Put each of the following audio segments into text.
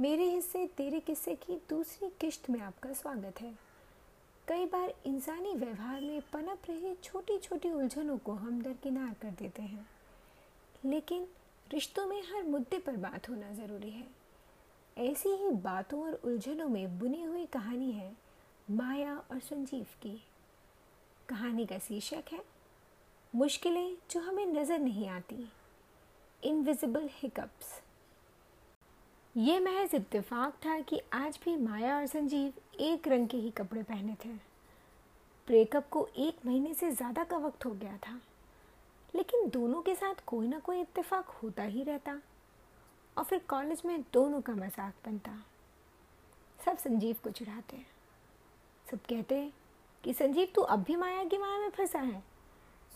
मेरे हिस्से, तेरे किस्से की दूसरी किश्त में आपका स्वागत है। कई बार इंसानी व्यवहार में पनप रही छोटी छोटी उलझनों को हम दरकिनार कर देते हैं। लेकिन रिश्तों में हर मुद्दे पर बात होना ज़रूरी है। ऐसी ही बातों और उलझनों में बुनी हुई कहानी है माया और संजीव की। कहानी का शीर्षक है, मुश्किलें जो हमें नज़र नहीं आती इनविजिबल हिकअप्स ये महज इत्तेफाक था कि आज भी माया और संजीव एक रंग के ही कपड़े पहने थे। ब्रेकअप को एक महीने से ज़्यादा का वक्त हो गया था। लेकिन दोनों के साथ कोई ना कोई इत्तेफाक होता ही रहता और फिर कॉलेज में दोनों का मज़ाक बनता। सब संजीव को चिढ़ाते सब कहते कि, संजीव, तू अब भी माया की माया में फंसा है।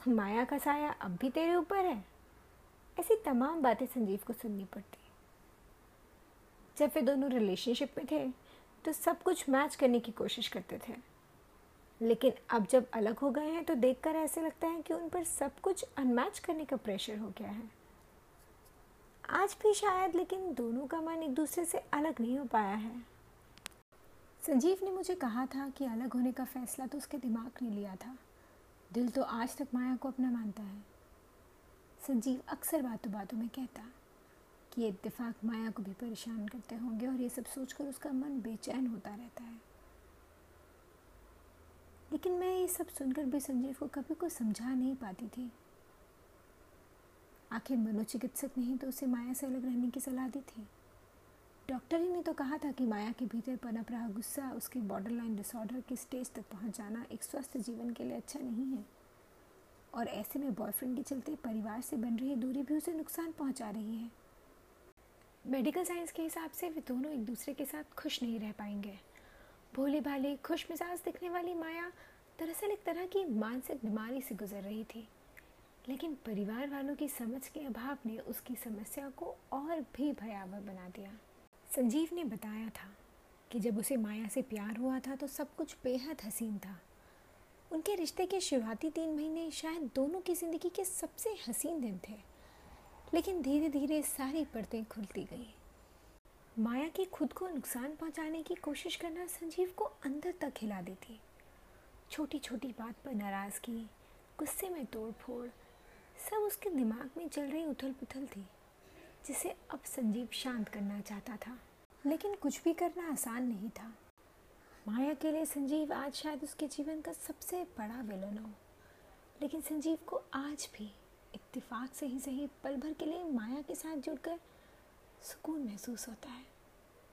माया का साया अब भी तेरे ऊपर है। ऐसी तमाम बातें संजीव को सुननी पड़ती। जब वे दोनों रिलेशनशिप में थे तो सब कुछ मैच करने की कोशिश करते थे। लेकिन अब जब अलग हो गए हैं तो देखकर ऐसे लगता है कि उन पर सब कुछ अनमैच करने का प्रेशर हो गया है। आज भी शायद, लेकिन दोनों का मन एक दूसरे से अलग नहीं हो पाया है। संजीव ने मुझे कहा था कि अलग होने का फैसला तो उसके दिमाग ने लिया था। दिल तो आज तक माया को अपना मानता है। संजीव अक्सर बातों बातों में कहता कि ये इत्तेफाक माया को भी परेशान करते होंगे और ये सब सोचकर उसका मन बेचैन होता रहता है। लेकिन मैं ये सब सुनकर भी संजीव को कभी को समझा नहीं पाती थी। आखिर मनोचिकित्सक ने ही तो उसे माया से अलग रहने की सलाह दी थी। डॉक्टर ही ने तो कहा था कि माया के भीतर पनप रहा गुस्सा, उसके बॉर्डर लाइन डिसऑर्डर की स्टेज तक पहुँच जाना एक स्वस्थ जीवन के लिए अच्छा नहीं है। और ऐसे में बॉयफ्रेंड के चलते परिवार से बन रही दूरी भी उसे नुकसान पहुँचा रही है। मेडिकल साइंस के हिसाब से वे दोनों एक दूसरे के साथ खुश नहीं रह पाएँगे। भोले भाले, खुश मिजाज दिखने वाली माया दरअसल एक तरह की मानसिक बीमारी से गुजर रही थी। लेकिन परिवार वालों की समझ के अभाव ने उसकी समस्या को और भी भयावह बना दिया। संजीव ने बताया था कि जब उसे माया से प्यार हुआ था तो सब कुछ बेहद हसीन था। उनके रिश्ते के शुरुआती तीन महीने शायद दोनों की ज़िंदगी के सबसे हसीन दिन थे। लेकिन धीरे धीरे सारी परतें खुलती गई। माया की खुद को नुकसान पहुँचाने की कोशिश करना संजीव को अंदर तक हिला देती। छोटी छोटी बात पर नाराज़गी गुस्से में तोड़ फोड़ सब उसके दिमाग में चल रही उथल पुथल थी, जिसे अब संजीव शांत करना चाहता था। लेकिन कुछ भी करना आसान नहीं था। माया के लिए संजीव आज शायद उसके जीवन का सबसे बड़ा विलन हो। लेकिन संजीव को आज भी इत्तेफाक से ही सही पल भर के लिए माया के साथ जुड़कर सुकून महसूस होता है।